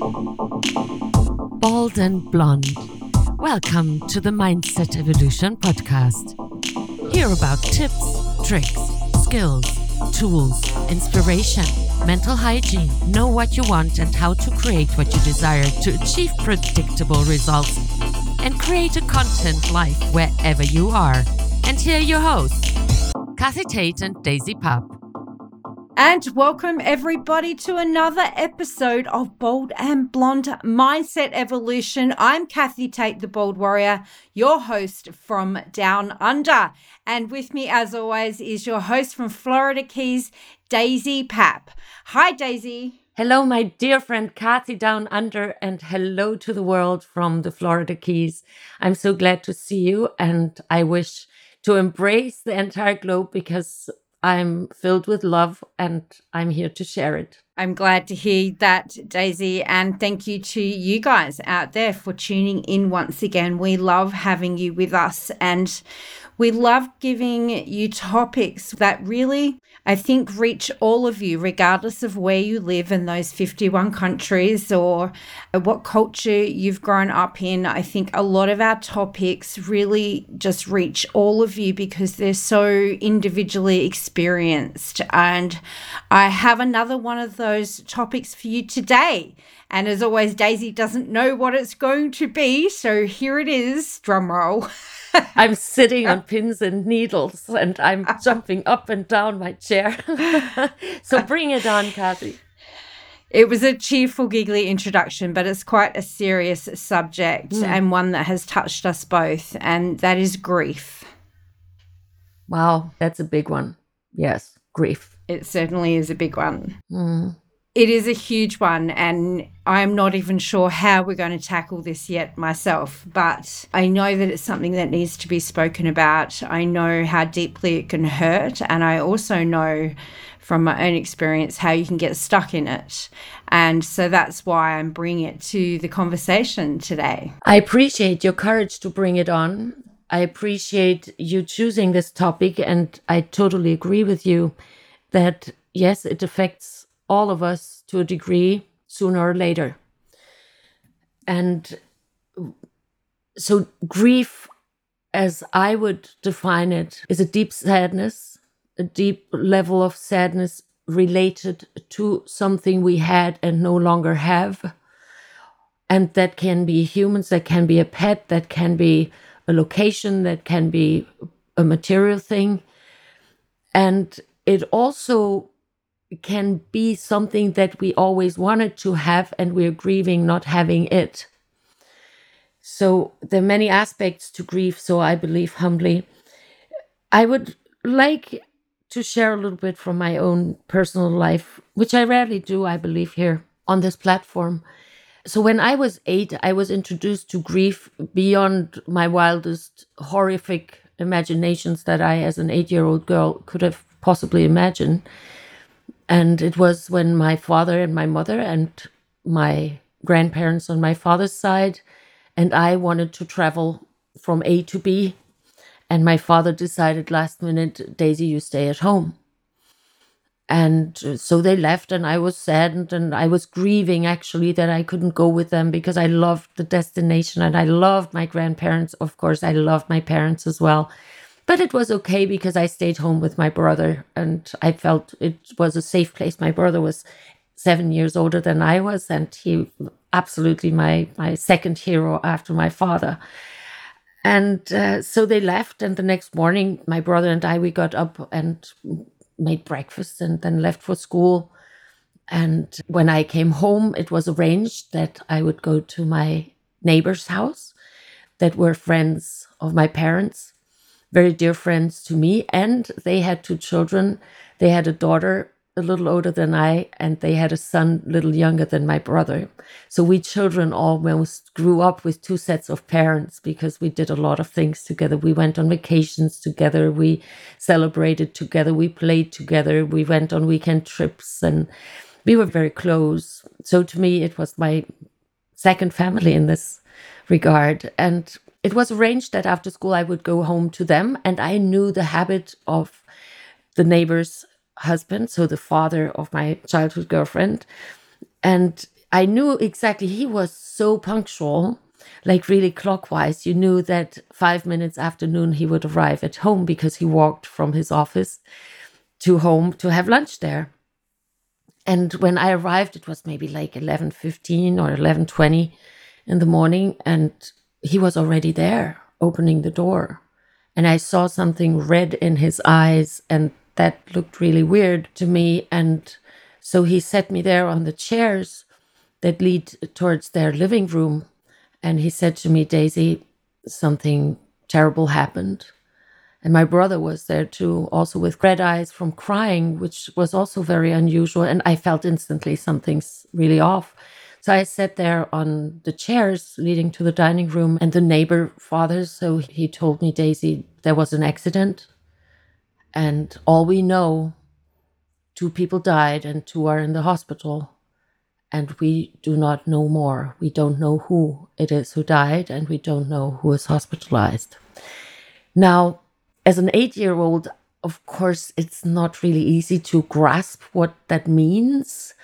Bold and blonde. Welcome to the Mindset Evolution podcast. Hear about tips, tricks, skills, tools, inspiration, mental hygiene. Know what you want and how to create what you desire to achieve predictable results and create a content life wherever you are. And here are your hosts, Kathy Tate and Daisy Papp. And welcome everybody to another episode of Bold and Blonde Mindset Evolution. I'm Kathy Tate, the Bold Warrior, your host from Down Under. And with me, as always, is your host from Florida Keys, Daisy Papp. Hi, Daisy. Hello, my dear friend Kathy Down Under, and hello to the world from the Florida Keys. I'm so glad to see you, and I wish to embrace the entire globe because I'm filled with love and I'm here to share it. I'm glad to hear that, Daisy. And thank you to you guys out there for tuning in once again. We love having you with us and we love giving you topics that really, I think, reach all of you, regardless of where you live in those 51 countries or what culture you've grown up in. I think a lot of our topics really just reach all of you because they're so individually experienced. And I have another one of those topics for you today. And as always, Daisy doesn't know what it's going to be. So here it is, drum roll. I'm sitting on pins and needles and I'm jumping up and down my chair. so bring it on, Kathy. It was a cheerful, giggly introduction, but it's quite a serious subject mm. and one that has touched us both, and that is grief. Wow, that's a big one. Yes, grief. It certainly is a big one. Mm. It is a huge one, and I'm not even sure how we're going to tackle this yet myself, but I know that it's something that needs to be spoken about. I know how deeply it can hurt, and I also know from my own experience how you can get stuck in it. And so that's why I'm bringing it to the conversation today. I appreciate your courage to bring it on. I appreciate you choosing this topic, and I totally agree with you that yes, it affects all of us to a degree sooner or later. And so, grief, as I would define it, is a deep sadness, a deep level of sadness related to something we had and no longer have. And that can be humans, that can be a pet, that can be a location, that can be a material thing. And it also can be something that we always wanted to have and we're grieving not having it. So there are many aspects to grief. So I believe humbly. I would like to share a little bit from my own personal life, which I rarely do, I believe, here on this platform. So when I was eight, I was introduced to grief beyond my wildest horrific imaginations that I, as an eight year old girl, could have possibly imagine. And it was when my father and my mother and my grandparents on my father's side and I wanted to travel from A to B. And my father decided last minute, Daisy, you stay at home. And so they left, and I was saddened and I was grieving actually that I couldn't go with them because I loved the destination and I loved my grandparents. Of course, I loved my parents as well. But it was okay because I stayed home with my brother and I felt it was a safe place. My brother was seven years older than I was, and he absolutely my my second hero after my father. And uh, so they left, and the next morning, my brother and I we got up and made breakfast, and then left for school. And when I came home, it was arranged that I would go to my neighbor's house, that were friends of my parents very dear friends to me. And they had two children. They had a daughter a little older than I, and they had a son a little younger than my brother. So we children almost grew up with two sets of parents because we did a lot of things together. We went on vacations together, we celebrated together, we played together, we went on weekend trips, and we were very close. So to me, it was my second family in this regard. And it was arranged that after school I would go home to them, and I knew the habit of the neighbor's husband, so the father of my childhood girlfriend. And I knew exactly he was so punctual, like really clockwise. You knew that five minutes after noon he would arrive at home because he walked from his office to home to have lunch there. And when I arrived, it was maybe like 11.15 or 11.20 in the morning. And he was already there opening the door. And I saw something red in his eyes. And that looked really weird to me. And so he set me there on the chairs that lead towards their living room. And he said to me, Daisy, something terrible happened. And my brother was there too, also with red eyes from crying, which was also very unusual. And I felt instantly something's really off. So I sat there on the chairs leading to the dining room and the neighbor father. So he told me, Daisy, there was an accident. And all we know, two people died and two are in the hospital. And we do not know more. We don't know who it is who died, and we don't know who is hospitalized. Now, as an eight year old, of course, it's not really easy to grasp what that means.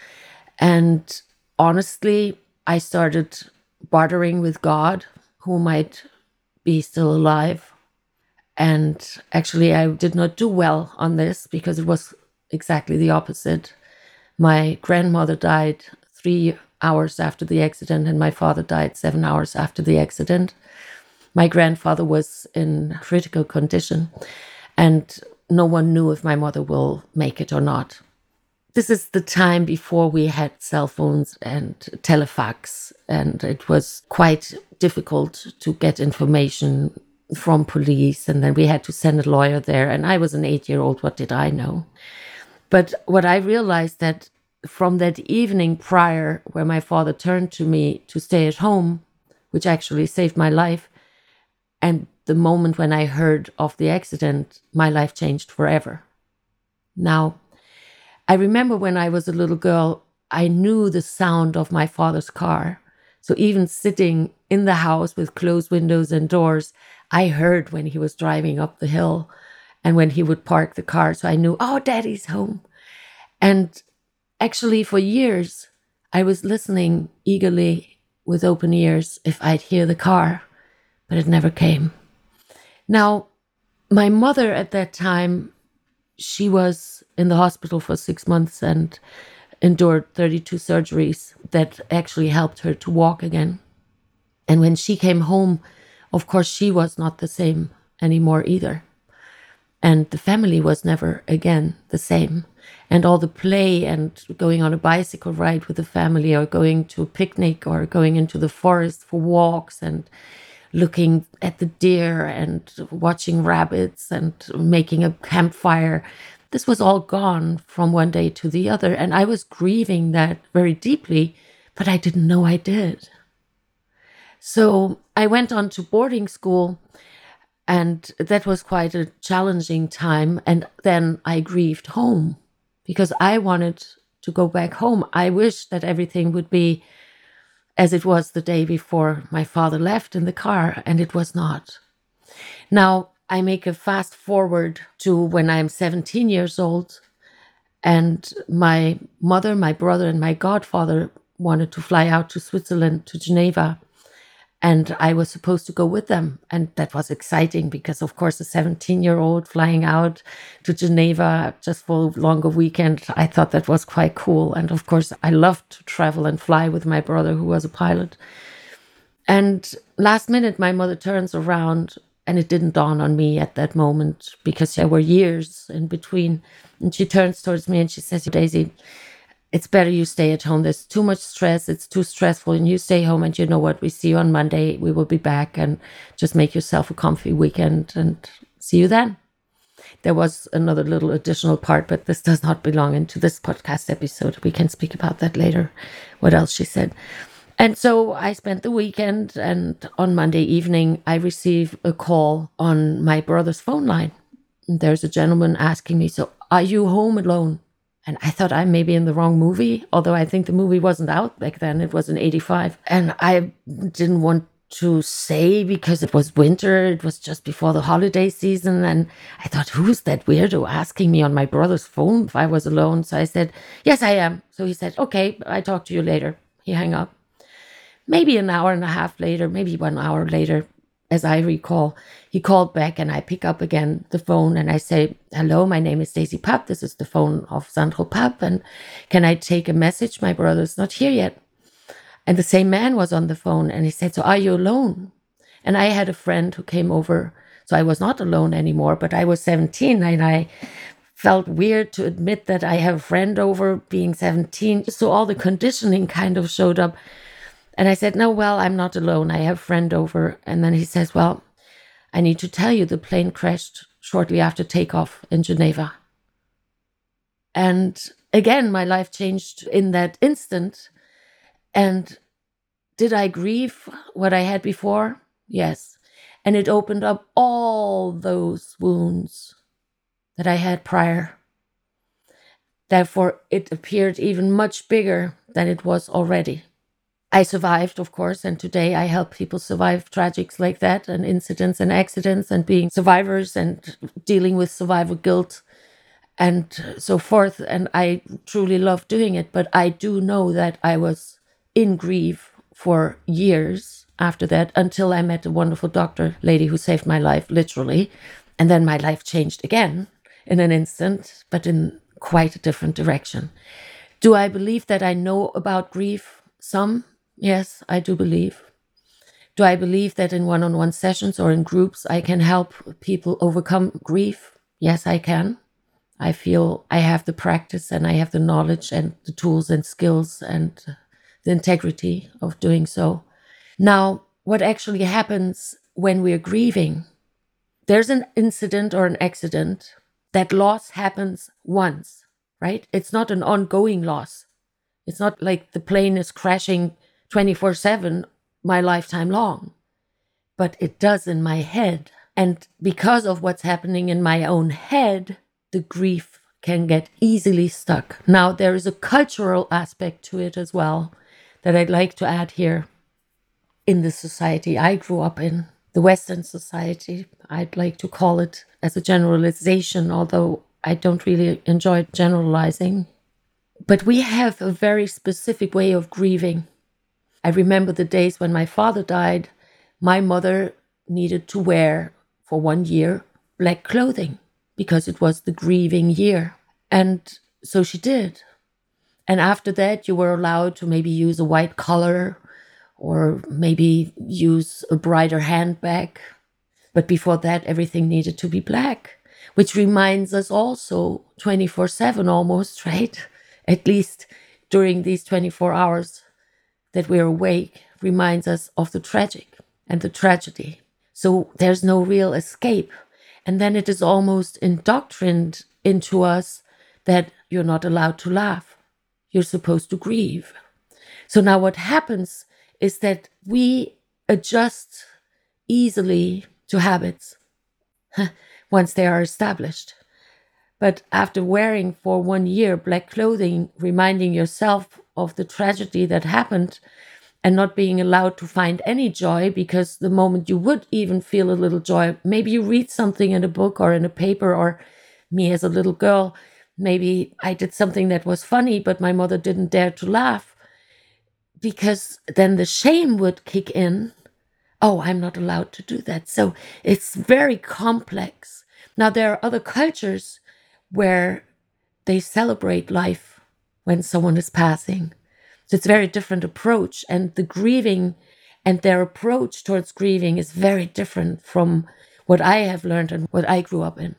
And honestly, I started bartering with God, who might be still alive. And actually, I did not do well on this because it was exactly the opposite. My grandmother died three hours after the accident, and my father died seven hours after the accident my grandfather was in critical condition and no one knew if my mother will make it or not. This is the time before we had cell phones and telefax, and it was quite difficult to get information from police. And then we had to send a lawyer there. And I was an eight year old. What did I know? But what I realized that from that evening prior, where my father turned to me to stay at home, which actually saved my life, and the moment when I heard of the accident, my life changed forever. Now, I remember when I was a little girl, I knew the sound of my father's car. So even sitting in the house with closed windows and doors, I heard when he was driving up the hill and when he would park the car. So I knew, oh, daddy's home. And actually, for years, I was listening eagerly with open ears if I'd hear the car but it never came. Now, my mother at that time, she was in the hospital for six months and endured 32 surgeries that actually helped her to walk again. And when she came home, of course, she was not the same anymore either. And the family was never again the same. And all the play and going on a bicycle ride with the family, or going to a picnic, or going into the forest for walks and looking at the deer and watching rabbits and making a campfire. This was all gone from one day to the other. And I was grieving that very deeply, but I didn't know I did. So I went on to boarding school, and that was quite a challenging time. And then I grieved home because I wanted to go back home. I wished that everything would be as it was the day before my father left in the car, and it was not. Now, I make a fast forward to when I'm 17 years old, and my mother, my brother, and my godfather wanted to fly out to Switzerland, to Geneva and I was supposed to go with them. And that was exciting because, of course, a 17 year old flying out to Geneva just for a longer weekend, I thought that was quite cool. And of course, I loved to travel and fly with my brother, who was a pilot. And last minute, my mother turns around, and it didn't dawn on me at that moment because there were years in between. And she turns towards me and she says, Daisy, it's better you stay at home. There's too much stress. It's too stressful. And you stay home and you know what? We see you on Monday. We will be back and just make yourself a comfy weekend and see you then. There was another little additional part, but this does not belong into this podcast episode. We can speak about that later. What else she said. And so I spent the weekend, and on Monday evening, I received a call on my brother's phone line. There's a gentleman asking me, So, are you home alone? And I thought I may be in the wrong movie, although I think the movie wasn't out back then. It was in 85. And I didn't want to say because it was winter. It was just before the holiday season. And I thought, who's that weirdo asking me on my brother's phone if I was alone? So I said, yes, I am. So he said, okay, I talk to you later. He hung up. Maybe an hour and a half later, maybe one hour later, as I recall, he called back and I pick up again the phone and I say, Hello, my name is Daisy Papp. This is the phone of Sandro Papp. And can I take a message? My brother's not here yet. And the same man was on the phone and he said, So are you alone? And I had a friend who came over. So I was not alone anymore, but I was 17 and I felt weird to admit that I have a friend over being 17. So all the conditioning kind of showed up. And I said, No, well, I'm not alone. I have a friend over. And then he says, Well, I need to tell you the plane crashed shortly after takeoff in Geneva. And again, my life changed in that instant. And did I grieve what I had before? Yes. And it opened up all those wounds that I had prior. Therefore, it appeared even much bigger than it was already. I survived, of course, and today I help people survive tragics like that and incidents and accidents and being survivors and dealing with survivor guilt and so forth. And I truly love doing it. But I do know that I was in grief for years after that until I met a wonderful doctor lady who saved my life, literally. And then my life changed again in an instant, but in quite a different direction. Do I believe that I know about grief? Some Yes, I do believe. Do I believe that in one on one sessions or in groups I can help people overcome grief? Yes, I can. I feel I have the practice and I have the knowledge and the tools and skills and the integrity of doing so. Now, what actually happens when we're grieving? There's an incident or an accident. That loss happens once, right? It's not an ongoing loss. It's not like the plane is crashing 24 7 my lifetime long. But it does in my head. And because of what's happening in my own head, the grief can get easily stuck. Now, there is a cultural aspect to it as well that I'd like to add here. In the society I grew up in, the Western society, I'd like to call it as a generalization, although I don't really enjoy generalizing. But we have a very specific way of grieving. I remember the days when my father died, my mother needed to wear for one year black clothing because it was the grieving year. And so she did. And after that, you were allowed to maybe use a white collar or maybe use a brighter handbag. But before that, everything needed to be black, which reminds us also 24 7 almost, right? At least during these 24 hours that we're awake reminds us of the tragic and the tragedy. So there's no real escape. And then it is almost indoctrined into us that you're not allowed to laugh. You're supposed to grieve. So now what happens is that we adjust easily to habits once they are established. But after wearing for one year black clothing, reminding yourself of the tragedy that happened and not being allowed to find any joy because the moment you would even feel a little joy, maybe you read something in a book or in a paper, or me as a little girl, maybe I did something that was funny, but my mother didn't dare to laugh because then the shame would kick in. Oh, I'm not allowed to do that. So it's very complex. Now, there are other cultures where they celebrate life when someone is passing. So it's a very different approach. And the grieving and their approach towards grieving is very different from what I have learned and what I grew up in.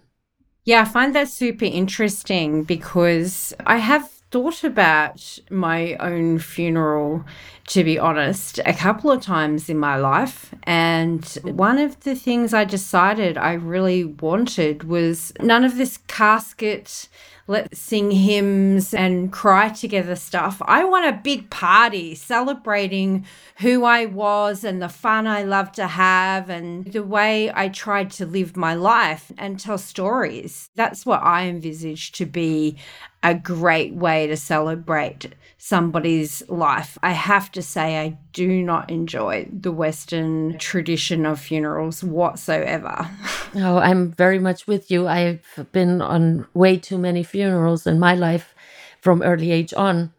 Yeah, I find that super interesting because I have thought about my own funeral, to be honest, a couple of times in my life. And one of the things I decided I really wanted was none of this casket let's sing hymns and cry together stuff. I want a big party celebrating who I was and the fun I love to have and the way I tried to live my life and tell stories. That's what I envisage to be a great way to celebrate somebody's life. I have to say, I do not enjoy the Western tradition of funerals whatsoever. Oh, I'm very much with you. I've been on way too many funerals in my life from early age on.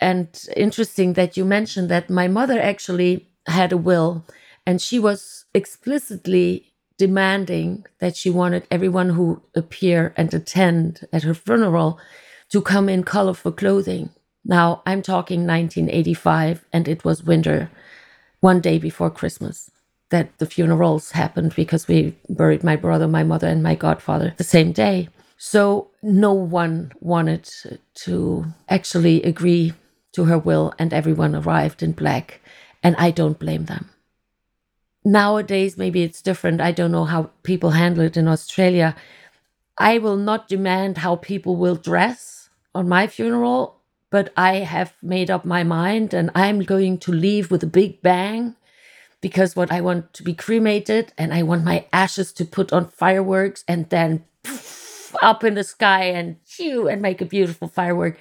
And interesting that you mentioned that my mother actually had a will and she was explicitly demanding that she wanted everyone who appear and attend at her funeral to come in colorful clothing. Now, I'm talking 1985, and it was winter, one day before Christmas, that the funerals happened because we buried my brother, my mother, and my godfather the same day. So, no one wanted to actually agree to her will, and everyone arrived in black. And I don't blame them. Nowadays, maybe it's different. I don't know how people handle it in Australia. I will not demand how people will dress on my funeral, but I have made up my mind and I'm going to leave with a big bang because what I want to be cremated and I want my ashes to put on fireworks and then poof, up in the sky and chew and make a beautiful firework.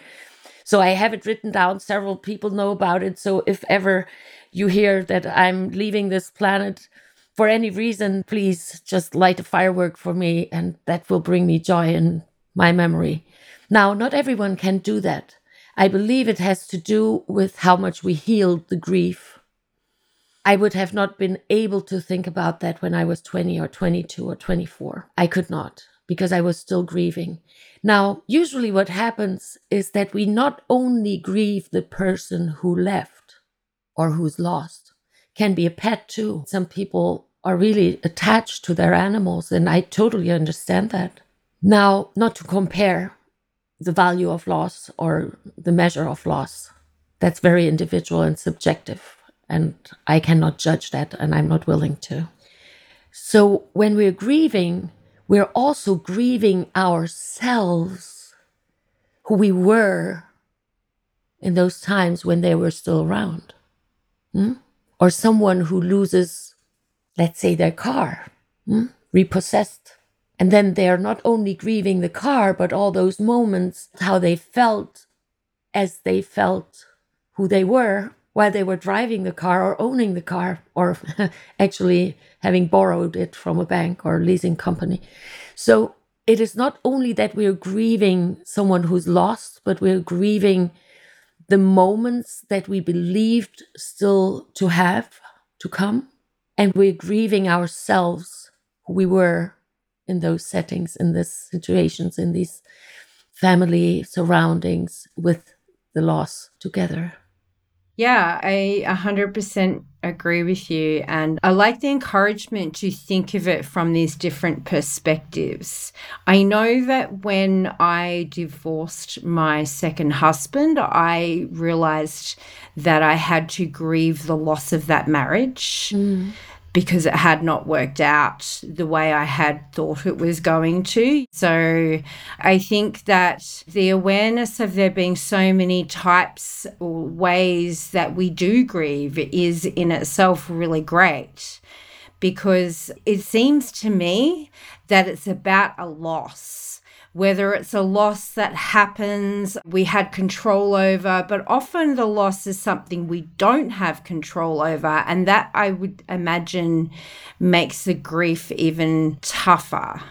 So I have it written down. Several people know about it. So if ever you hear that I'm leaving this planet for any reason, please just light a firework for me, and that will bring me joy in my memory. Now, not everyone can do that. I believe it has to do with how much we healed the grief. I would have not been able to think about that when I was 20 or 22 or 24. I could not because I was still grieving. Now, usually what happens is that we not only grieve the person who left or who's lost, can be a pet too. Some people are really attached to their animals, and I totally understand that. Now, not to compare the value of loss or the measure of loss, that's very individual and subjective, and I cannot judge that, and I'm not willing to. So, when we're grieving, we're also grieving ourselves, who we were in those times when they were still around. Hmm? Or someone who loses let's say their car, hmm, repossessed. And then they are not only grieving the car, but all those moments, how they felt as they felt who they were while they were driving the car or owning the car or actually having borrowed it from a bank or leasing company. So it is not only that we're grieving someone who's lost, but we're grieving the moments that we believed still to have to come and we're grieving ourselves who we were in those settings in these situations in these family surroundings with the loss together yeah, I 100% agree with you. And I like the encouragement to think of it from these different perspectives. I know that when I divorced my second husband, I realized that I had to grieve the loss of that marriage. Mm because it had not worked out the way I had thought it was going to. So I think that the awareness of there being so many types or ways that we do grieve is in itself really great because it seems to me that it's about a loss whether it's a loss that happens, we had control over, but often the loss is something we don't have control over. And that I would imagine makes the grief even tougher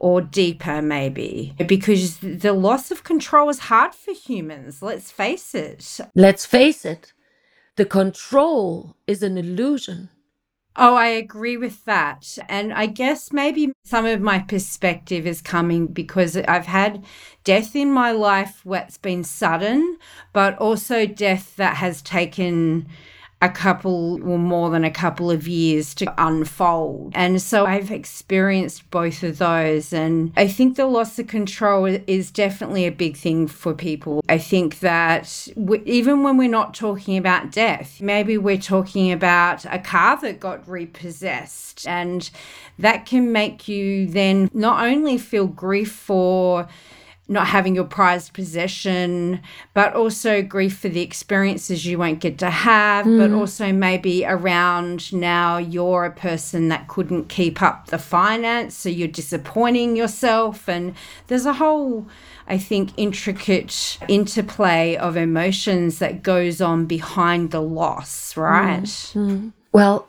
or deeper, maybe, because the loss of control is hard for humans. Let's face it. Let's face it. The control is an illusion. Oh, I agree with that. And I guess maybe some of my perspective is coming because I've had death in my life that's been sudden, but also death that has taken a couple or more than a couple of years to unfold. And so I've experienced both of those. And I think the loss of control is definitely a big thing for people. I think that w- even when we're not talking about death, maybe we're talking about a car that got repossessed. And that can make you then not only feel grief for not having your prized possession, but also grief for the experiences you won't get to have, mm. but also maybe around now you're a person that couldn't keep up the finance, so you're disappointing yourself. And there's a whole, I think, intricate interplay of emotions that goes on behind the loss, right? Mm. Mm. Well,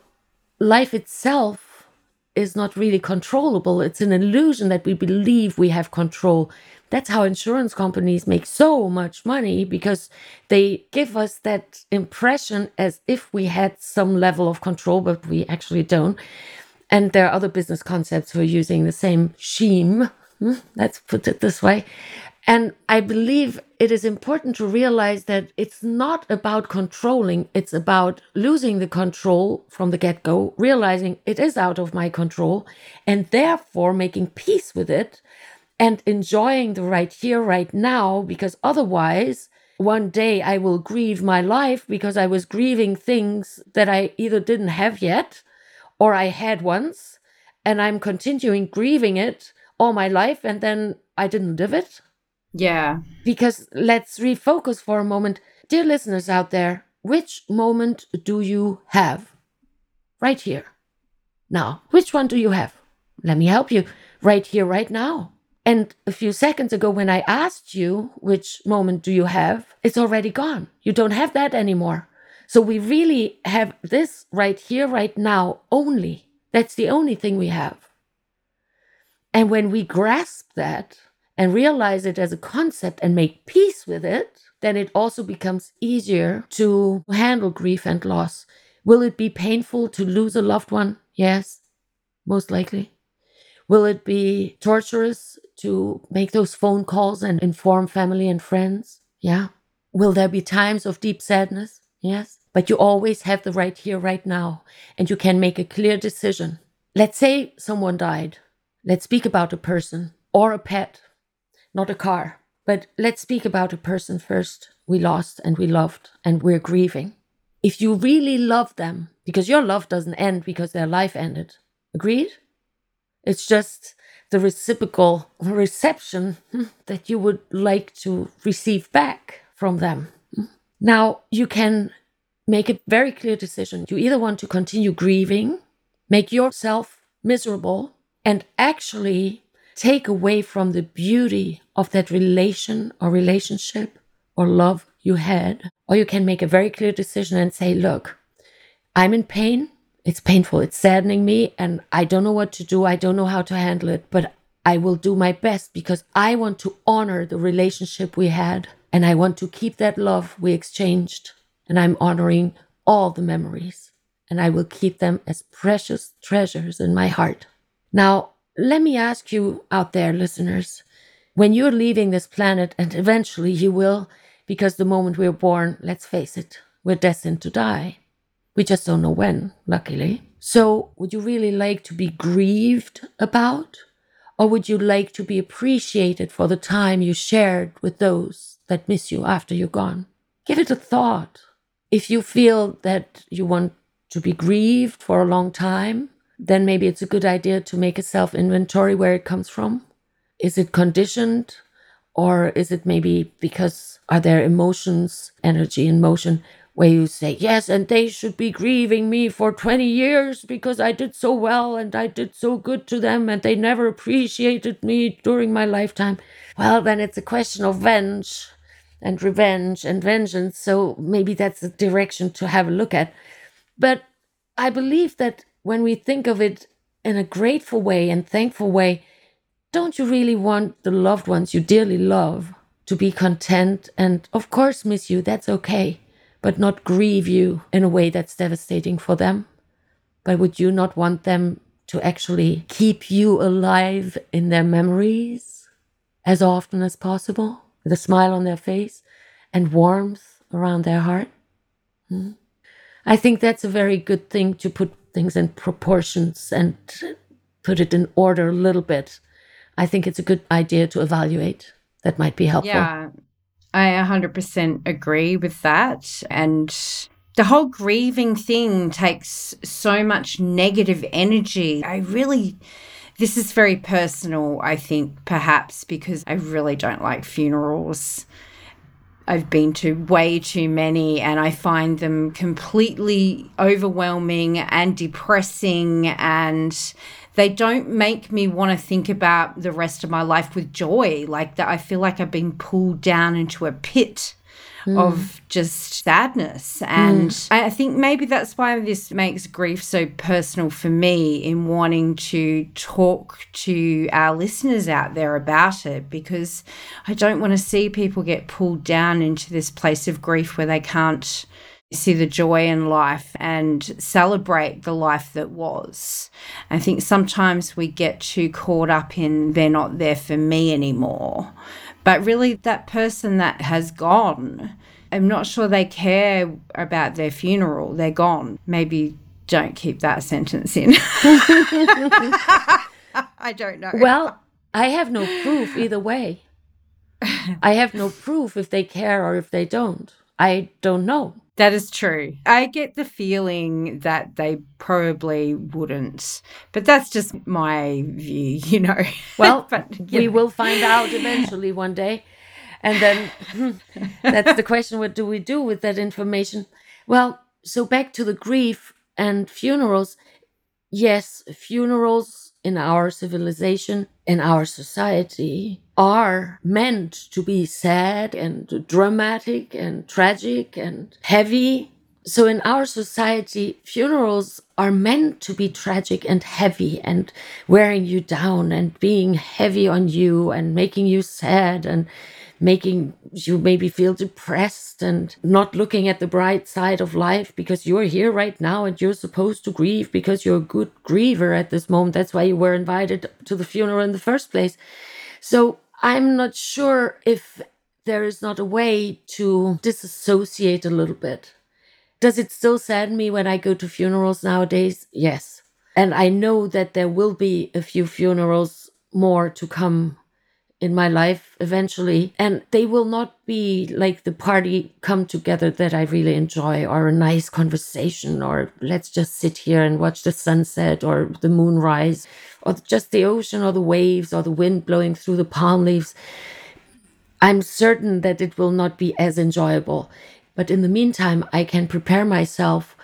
life itself is not really controllable. It's an illusion that we believe we have control That's how insurance companies make so much money because they give us that impression as if we had some level of control, but we actually don't. And there are other business concepts who are using the same scheme. Hmm, let's put it this way. And I believe it is important to realize that it's not about controlling, it's about losing the control from the get go, realizing it is out of my control, and therefore making peace with it and enjoying the right here, right now, because otherwise, one day I will grieve my life because I was grieving things that I either didn't have yet or I had once, and I'm continuing grieving it all my life, and then I didn't live it. Yeah. Because let's refocus for a moment. Dear listeners out there, which moment do you have? Right here. Now, which one do you have? Let me help you. Right here, right now. And a few seconds ago, when I asked you which moment do you have, it's already gone. You don't have that anymore. So we really have this right here, right now only. That's the only thing we have. And when we grasp that, and realize it as a concept and make peace with it, then it also becomes easier to handle grief and loss. Will it be painful to lose a loved one? Yes, most likely. Will it be torturous to make those phone calls and inform family and friends? Yeah. Will there be times of deep sadness? Yes. But you always have the right here, right now, and you can make a clear decision. Let's say someone died. Let's speak about a person or a pet not a car. But let's speak about a person first we lost and we loved and we're grieving. If you really love them, because your love doesn't end because their life ended, agreed? It's just the reciprocal reception that you would like to receive back from them. Now, you can make a very clear decision. You either want to continue grieving, make yourself miserable, and actually take away from the beauty of that relation or relationship or love you had. Or you can make a very clear decision and say, look, I'm in pain. It's painful. It's saddening me. And I don't know what to do. I don't know how to handle it, but I will do my best because I want to honor the relationship we had. And I want to keep that love we exchanged. And I'm honoring all the memories. And I will keep them as precious treasures in my heart. Now, let me ask you out there, listeners, when you're leaving this planet, and eventually you will, because the moment we're born, let's face it, we're destined to die. We just don't know when, luckily. So, would you really like to be grieved about? Or would you like to be appreciated for the time you shared with those that miss you after you're gone? Give it a thought. If you feel that you want to be grieved for a long time, then maybe it's a good idea to make a self inventory where it comes from. Is it conditioned? Or is it maybe because are there emotions, energy in motion where you say, yes, and they should be grieving me for 20 years because I did so well and I did so good to them and they never appreciated me during my lifetime? Well, then it's a question of venge and revenge and vengeance. So maybe that's a direction to have a look at. But I believe that when we think of it in a grateful way and thankful way, don't you really want the loved ones you dearly love to be content and, of course, miss you? That's okay, but not grieve you in a way that's devastating for them. But would you not want them to actually keep you alive in their memories as often as possible, with a smile on their face and warmth around their heart? Hmm? I think that's a very good thing to put things in proportions and put it in order a little bit, I think it's a good idea to evaluate. That might be helpful. Yeah, I 100% agree with that. And the whole grieving thing takes so much negative energy. I really, this is very personal, I think, perhaps because I really don't like funerals. I've been to way too many and I find them completely overwhelming and depressing and they don't make me want to think about the rest of my life with joy like that I feel like I've been pulled down into a pit mm. of just sadness. And mm. I think maybe that's why this makes grief so personal for me in wanting to talk to our listeners out there about it because I don't want to see people get pulled down into this place of grief where they can't see the joy in life and celebrate the life that was. I think sometimes we get too caught up in they're not there for me anymore. But really, that person that has gone, I'm not sure they care about their funeral. They're gone. Maybe don't keep that sentence in. I don't know. Well, I have no proof either way. I have no proof if they care or if they don't. I don't know. That is true. I get the feeling that they probably wouldn't, but that's just my view, you know. Well, but we know. will find out eventually one day. And then hmm, that's the question what do we do with that information? Well, so back to the grief and funerals. Yes, funerals in our civilization, in our society, are meant to be sad and dramatic and tragic and heavy. So, in our society, funerals are meant to be tragic and heavy and wearing you down and being heavy on you and making you sad and making you maybe feel depressed and not looking at the bright side of life because you're here right now and you're supposed to grieve because you're a good griever at this moment. That's why you were invited to the funeral in the first place. So I'm not sure if there is not a way to disassociate a little bit. Does it still sadden me when I go to funerals nowadays? Yes. And I know that there will be a few funerals more to come in my life eventually. And they will not be like the party come together that I really enjoy, or a nice conversation, or let's just sit here and watch the sunset or the moon rise, or just the ocean or the waves or the wind blowing through the palm leaves. I'm certain that it will not be as enjoyable. But in the meantime, I can prepare myself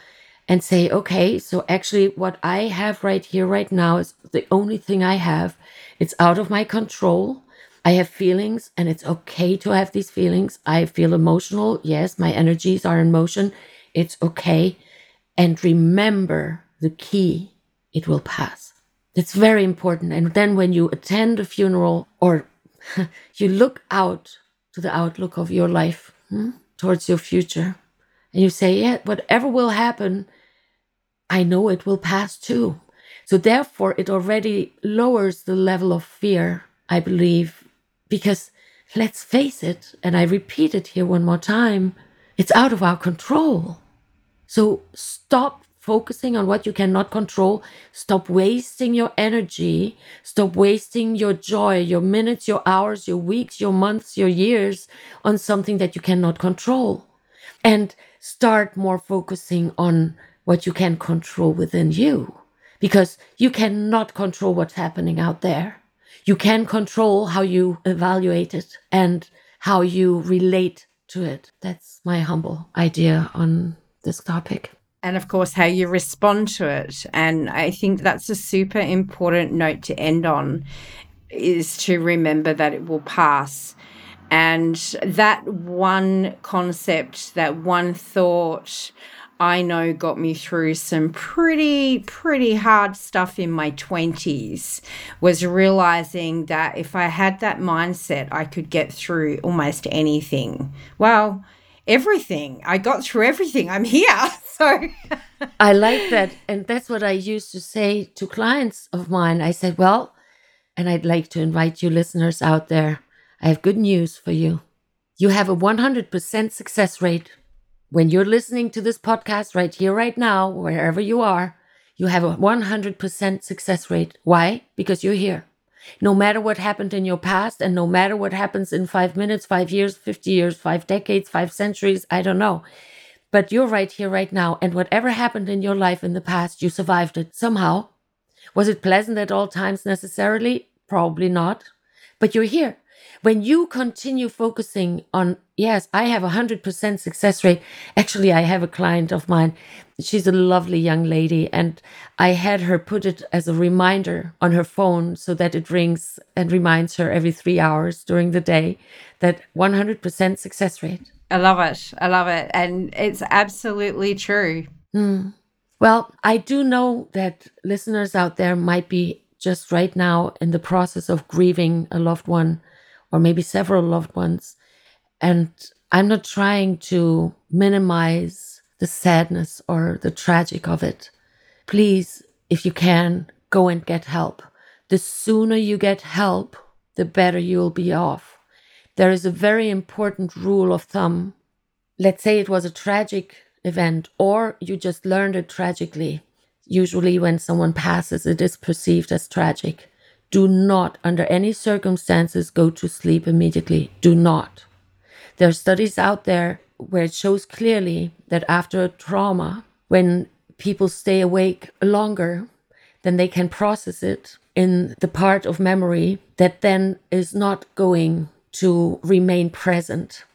and say, okay, so actually, what I have right here, right now, is the only thing I have. It's out of my control. I have feelings and it's okay to have these feelings. I feel emotional. Yes, my energies are in motion. It's okay. And remember the key, it will pass. It's very important. And then when you attend a funeral or you look out to the outlook of your life hmm, towards your future, and you say, Yeah, whatever will happen, I know it will pass too. So therefore, it already lowers the level of fear, I believe, because let's face it, and I repeat it here one more time, it's out of our control. So stop focusing on what you cannot control. Stop wasting your energy. Stop wasting your joy, your minutes, your hours, your weeks, your months, your years on something that you cannot control. And start more focusing on what you can control within you because you cannot control what's happening out there you can control how you evaluate it and how you relate to it. That's my humble idea on this topic. And of course, how you respond to it. And I think that's a super important note to end on is to remember that it will pass. And that one concept, that one thought, I know got me through some pretty, pretty hard stuff in my 20s was realizing that if I had that mindset, I could get through almost anything. Well, everything. I got through everything. I'm here. So I like that. And that's what I used to say to clients of mine. I said, well, and I'd like to invite you listeners out there. I have good news for you. You have a 100% success rate when you're listening to this podcast right here, right now, wherever you are, you have a 100% success rate. Why? Because you're here. No matter what happened in your past, and no matter what happens in five minutes, five years, 50 years, five decades, five centuries, I don't know. But you're right here, right now. And whatever happened in your life in the past, you survived it somehow. Was it pleasant at all times necessarily? Probably not. But you're here when you continue focusing on, yes, I have a 100% success rate. Actually, I have a client of mine. She's a lovely young lady, and I had her put it as a reminder on her phone so that it rings and reminds her every three hours during the day that 100% success rate. I love it. I love it. And it's absolutely true. Mm. Well, I do know that listeners out there might be just right now in the process of grieving a loved one or maybe several loved ones. And I'm not trying to minimize the sadness or the tragic of it. Please, if you can, go and get help. The sooner you get help, the better you'll be off. There is a very important rule of thumb. Let's say it was a tragic event or you just learned it tragically. Usually, when someone passes, it is perceived as tragic. Do not, under any circumstances, go to sleep immediately. Do not. There are studies out there where it shows clearly that after a trauma, when people stay awake longer, then they can process it in the part of memory that then is not going to remain present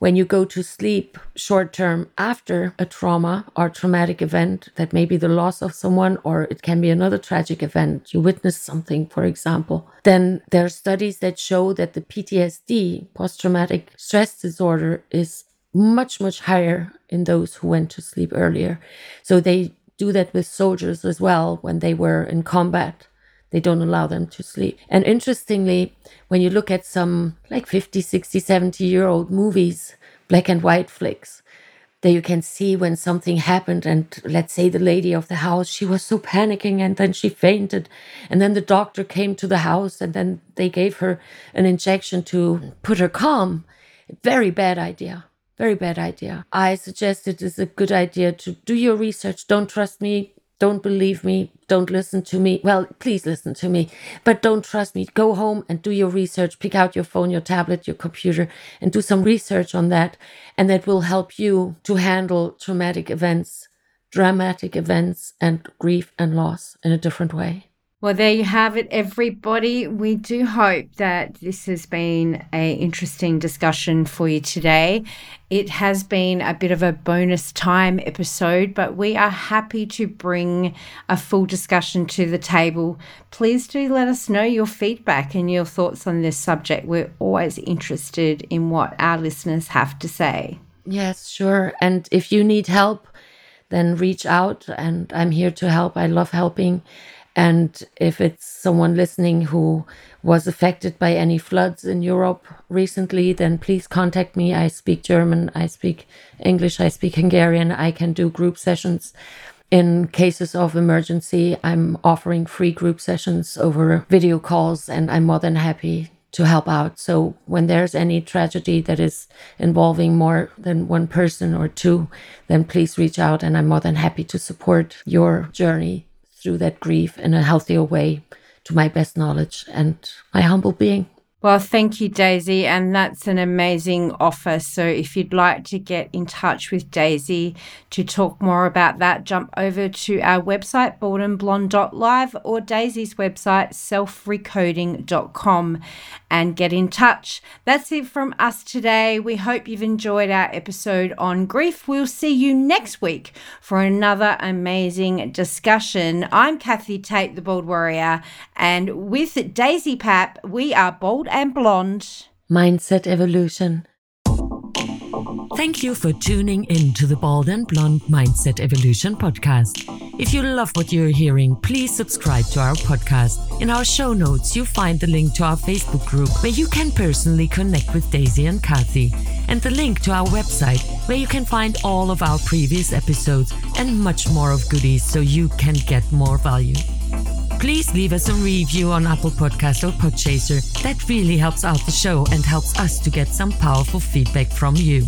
when you go to sleep short term after a trauma or traumatic event, that may be the loss of someone or it can be another tragic event, you witness something, for example, then there are studies that show that the PTSD, post traumatic stress disorder, is much, much higher in those who went to sleep earlier. So they do that with soldiers as well when they were in combat they don't allow them to sleep. And interestingly, when you look at some like 50, 60, 70 year old movies, black and white flicks, that you can see when something happened and let's say the lady of the house she was so panicking and then she fainted. And then the doctor came to the house and then they gave her an injection to put her calm. Very bad idea. Very bad idea. I suggest it is a good idea to do your research. Don't trust me don't believe me, don't listen to me. Well, please listen to me, but don't trust me. Go home and do your research. Pick out your phone, your tablet, your computer, and do some research on that. And that will help you to handle traumatic events, dramatic events, and grief and loss in a different way. Well, there you have it, everybody. We do hope that this has been a interesting discussion for you today. It has been a bit of a bonus time episode, but we are happy to bring a full discussion to the table. Please do let us know your feedback and your thoughts on this subject. We're always interested in what our listeners have to say. Yes, sure. And if you need help, then reach out, and I'm here to help. I love helping. And if it's someone listening who was affected by any floods in Europe recently, then please contact me. I speak German, I speak English, I speak Hungarian. I can do group sessions. In cases of emergency, I'm offering free group sessions over video calls, and I'm more than happy to help out. So when there's any tragedy that is involving more than one person or two, then please reach out, and I'm more than happy to support your journey through that grief in a healthier way to my best knowledge and my humble being. Well, thank you, Daisy. And that's an amazing offer. So, if you'd like to get in touch with Daisy to talk more about that, jump over to our website, baldandblonde.live, or Daisy's website, selfrecoding.com, and get in touch. That's it from us today. We hope you've enjoyed our episode on grief. We'll see you next week for another amazing discussion. I'm Kathy Tate, the Bald Warrior, and with Daisy Papp, we are bold and blonde. Mindset Evolution. Thank you for tuning in to the Bald and Blonde Mindset Evolution podcast. If you love what you're hearing, please subscribe to our podcast. In our show notes, you'll find the link to our Facebook group where you can personally connect with Daisy and Kathy, and the link to our website where you can find all of our previous episodes and much more of goodies so you can get more value. Please leave us a review on Apple Podcast or Podchaser. That really helps out the show and helps us to get some powerful feedback from you.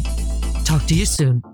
Talk to you soon.